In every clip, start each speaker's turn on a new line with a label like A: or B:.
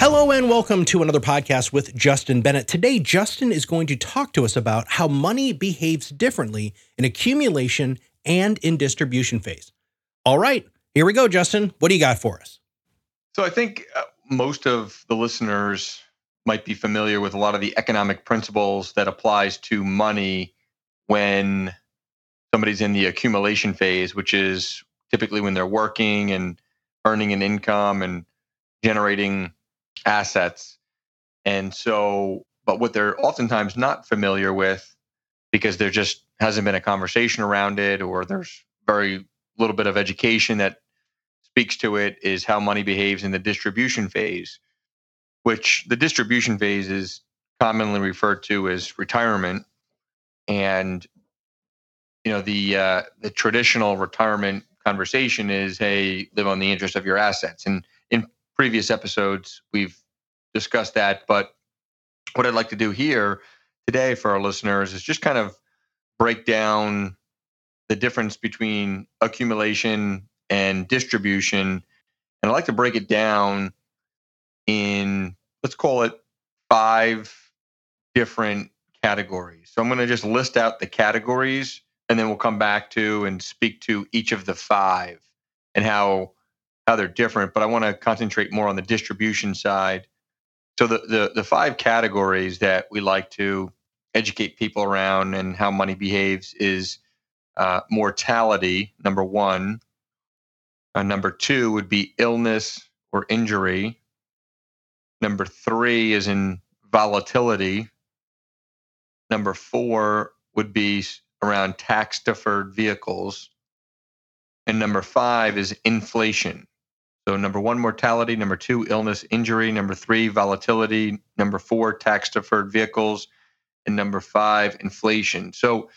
A: Hello and welcome to another podcast with Justin Bennett. Today, Justin is going to talk to us about how money behaves differently in accumulation and in distribution phase. All right, here we go, Justin. What do you got for us?
B: So, I think uh, most of the listeners might be familiar with a lot of the economic principles that applies to money when somebody's in the accumulation phase, which is typically when they're working and earning an income and generating assets. And so, but what they're oftentimes not familiar with because there just hasn't been a conversation around it or there's very little bit of education that speaks to it is how money behaves in the distribution phase, which the distribution phase is commonly referred to as retirement. And you know the uh, the traditional retirement conversation is, hey, live on the interest of your assets. And previous episodes, we've discussed that. But what I'd like to do here today for our listeners is just kind of break down the difference between accumulation and distribution. And I'd like to break it down in, let's call it five different categories. So I'm going to just list out the categories and then we'll come back to and speak to each of the five and how how they're different, but I want to concentrate more on the distribution side. So the, the the five categories that we like to educate people around and how money behaves is uh, mortality, number one. Uh, number two would be illness or injury. Number three is in volatility. Number four would be around tax deferred vehicles. And number five is inflation. So, number one, mortality. Number two, illness, injury. Number three, volatility. Number four, tax deferred vehicles. And number five, inflation. So,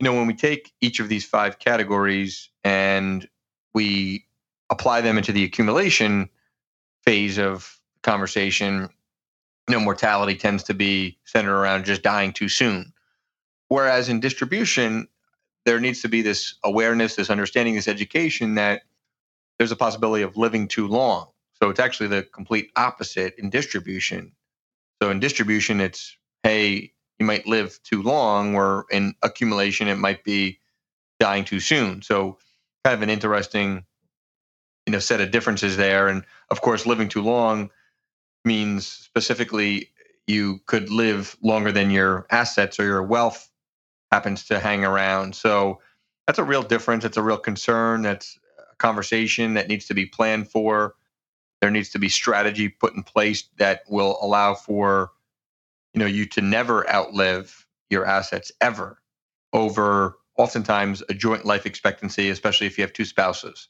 B: you know, when we take each of these five categories and we apply them into the accumulation phase of conversation, you know, mortality tends to be centered around just dying too soon. Whereas in distribution, there needs to be this awareness, this understanding, this education that there's a possibility of living too long. So it's actually the complete opposite in distribution. So in distribution, it's, hey, you might live too long, or in accumulation, it might be dying too soon. So kind of an interesting, you know, set of differences there. And of course, living too long means specifically you could live longer than your assets or your wealth happens to hang around. So that's a real difference. It's a real concern. That's conversation that needs to be planned for. There needs to be strategy put in place that will allow for you know you to never outlive your assets ever over oftentimes a joint life expectancy, especially if you have two spouses.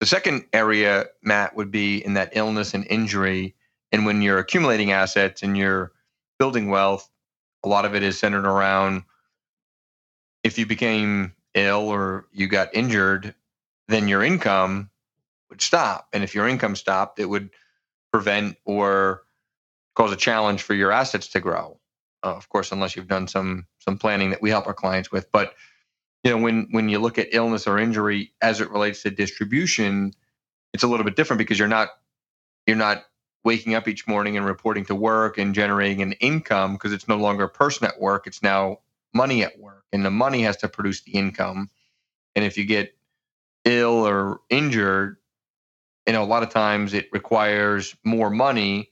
B: The second area, Matt, would be in that illness and injury. And when you're accumulating assets and you're building wealth, a lot of it is centered around if you became ill or you got injured, then your income would stop. And if your income stopped, it would prevent or cause a challenge for your assets to grow. Uh, of course, unless you've done some some planning that we help our clients with. But you know, when when you look at illness or injury as it relates to distribution, it's a little bit different because you're not you're not waking up each morning and reporting to work and generating an income because it's no longer a person at work; it's now money at work, and the money has to produce the income. And if you get ill or injured, you know, a lot of times it requires more money.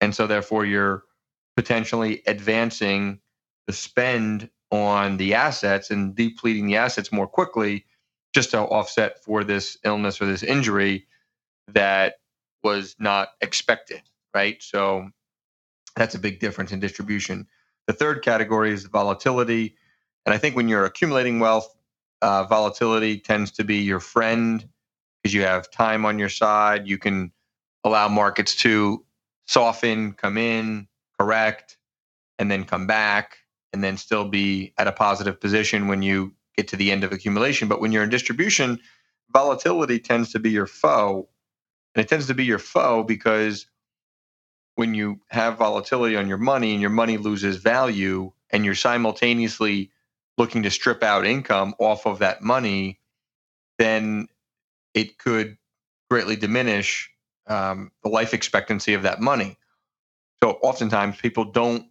B: And so therefore you're potentially advancing the spend on the assets and depleting the assets more quickly just to offset for this illness or this injury that was not expected, right? So that's a big difference in distribution. The third category is volatility. And I think when you're accumulating wealth, uh, volatility tends to be your friend because you have time on your side. You can allow markets to soften, come in, correct, and then come back. and then still be at a positive position when you get to the end of accumulation. But when you're in distribution, volatility tends to be your foe. And it tends to be your foe because when you have volatility on your money and your money loses value and you're simultaneously looking to strip out income off of that money, then it could greatly diminish um, the life expectancy of that money. So oftentimes people don't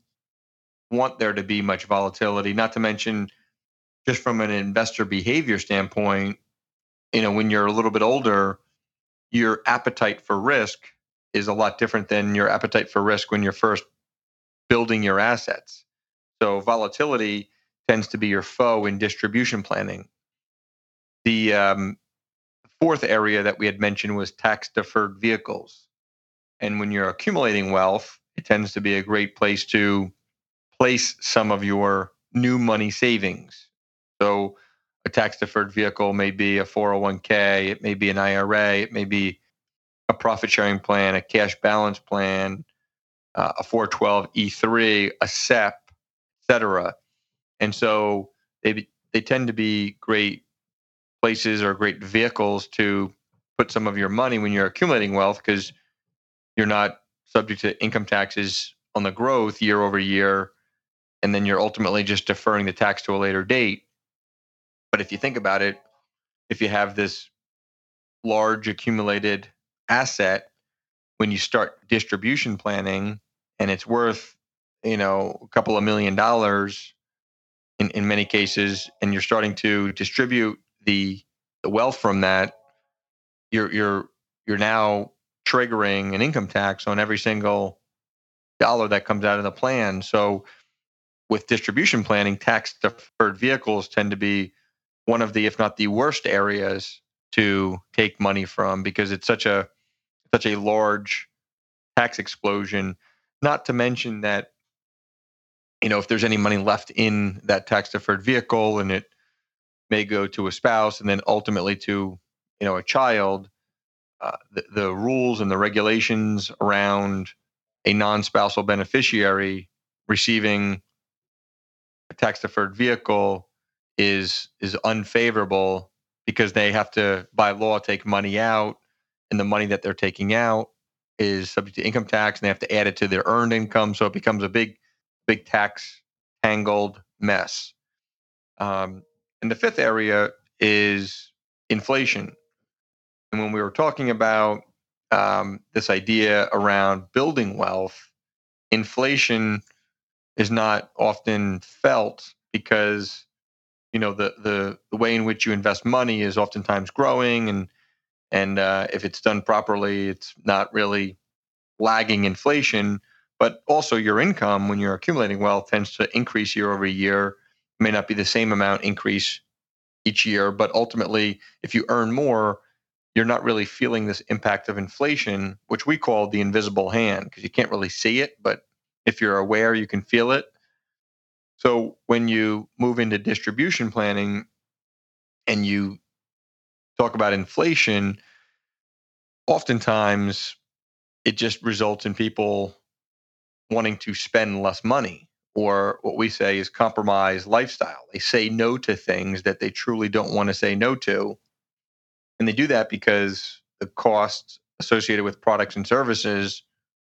B: want there to be much volatility, not to mention just from an investor behavior standpoint, you know, when you're a little bit older, your appetite for risk is a lot different than your appetite for risk when you're first building your assets. So volatility tends to be your foe in distribution planning. The um, fourth area that we had mentioned was tax deferred vehicles. And when you're accumulating wealth, it tends to be a great place to place some of your new money savings. So a tax deferred vehicle may be a 401k, it may be an IRA, it may be a profit sharing plan, a cash balance plan, uh, a 412E3, a SEP, etc. And so they they tend to be great places or great vehicles to put some of your money when you're accumulating wealth because you're not subject to income taxes on the growth year over year and then you're ultimately just deferring the tax to a later date. But if you think about it if you have this large accumulated asset when you start distribution planning and it's worth you know a couple of million dollars in, in many cases and you're starting to distribute the the wealth from that, you're you're you're now triggering an income tax on every single dollar that comes out of the plan. So with distribution planning, tax deferred vehicles tend to be one of the, if not the worst areas to take money from because it's such a such a large tax explosion. Not to mention that, you know, if there's any money left in that tax deferred vehicle and it may go to a spouse and then ultimately to you know a child uh, the, the rules and the regulations around a non-spousal beneficiary receiving a tax deferred vehicle is is unfavorable because they have to by law take money out and the money that they're taking out is subject to income tax and they have to add it to their earned income so it becomes a big big tax tangled mess um, and the fifth area is inflation. And when we were talking about um, this idea around building wealth, inflation is not often felt because you know the the the way in which you invest money is oftentimes growing and and uh, if it's done properly it's not really lagging inflation but also your income when you're accumulating wealth tends to increase year over year It may not be the same amount increase each year, but ultimately, if you earn more, you're not really feeling this impact of inflation, which we call the invisible hand, because you can't really see it, but if you're aware, you can feel it. So when you move into distribution planning and you talk about inflation, oftentimes it just results in people wanting to spend less money or what we say is compromise lifestyle. They say no to things that they truly don't want to say no to. And they do that because the costs associated with products and services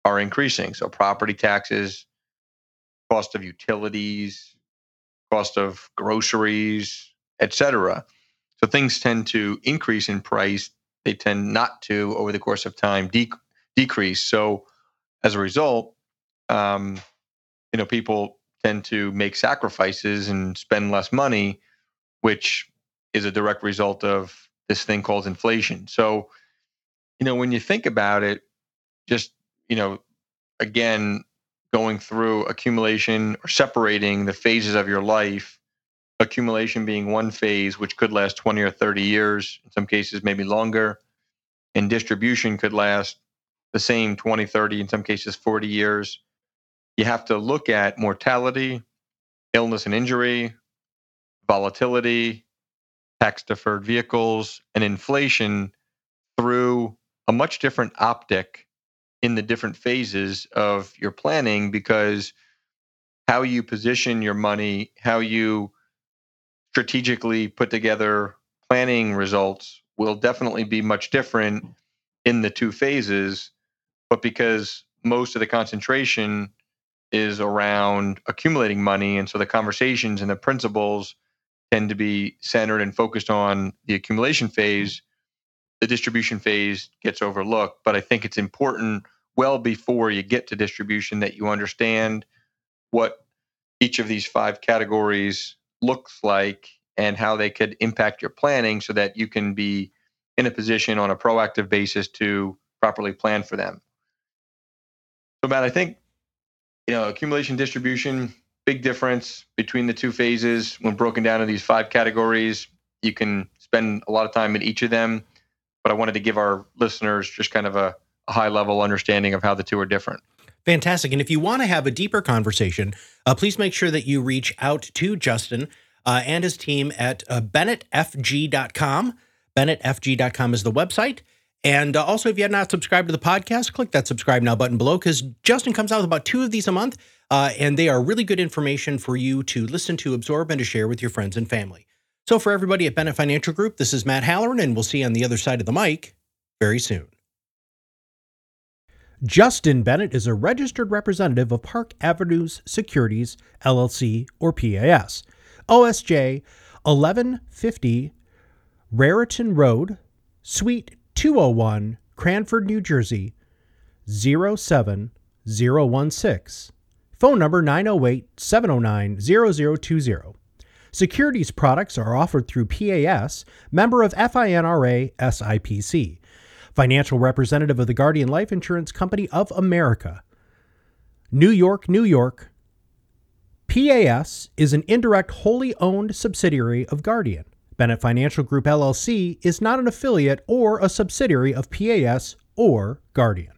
B: are increasing. So property taxes, cost of utilities, cost of groceries, etc. So things tend to increase in price. They tend not to, over the course of time, de- decrease. So as a result, um, you know, people tend to make sacrifices and spend less money, which is a direct result of this thing called inflation. So, you know, when you think about it, just, you know, again, going through accumulation or separating the phases of your life, accumulation being one phase, which could last 20 or 30 years, in some cases, maybe longer, and distribution could last the same 20, 30, in some cases, 40 years you have to look at mortality, illness and injury, volatility, tax deferred vehicles, and inflation through a much different optic in the different phases of your planning because how you position your money, how you strategically put together planning results will definitely be much different in the two phases. But because most of the concentration is around accumulating money, and so the conversations and the principles tend to be centered and focused on the accumulation phase, the distribution phase gets overlooked. But I think it's important well before you get to distribution that you understand what each of these five categories looks like and how they could impact your planning so that you can be in a position on a proactive basis to properly plan for them. So, Matt, I think you know accumulation distribution big difference between the two phases when broken down into these five categories. You can spend a lot of time in each of them, but I wanted to give our listeners just kind of a, a high level understanding of how the two are different.
A: Fantastic. And if you want to have a deeper conversation, uh, please make sure that you reach out to Justin uh, and his team at uh, bennettfg.com. Bennettfg.com is the website. And uh, also, if you have not subscribed to the podcast, click that subscribe now button below because Justin comes out with about two of these a month. Uh, and they are really good information for you to listen to, absorb, and to share with your friends and family. So, for everybody at Bennett Financial Group, this is Matt Halloran, and we'll see you on the other side of the mic very soon. Justin Bennett is a registered representative of Park Avenues Securities, LLC, or PAS. OSJ 1150 Raritan Road, Suite 201, Cranford, New Jersey 07016. Phone number 908 709 0020. Securities products are offered through PAS, member of FINRA SIPC financial representative of the Guardian Life Insurance Company of America. New York, New York. PAS is an indirect wholly owned subsidiary of Guardian. Bennett Financial Group LLC is not an affiliate or a subsidiary of PAS or Guardian.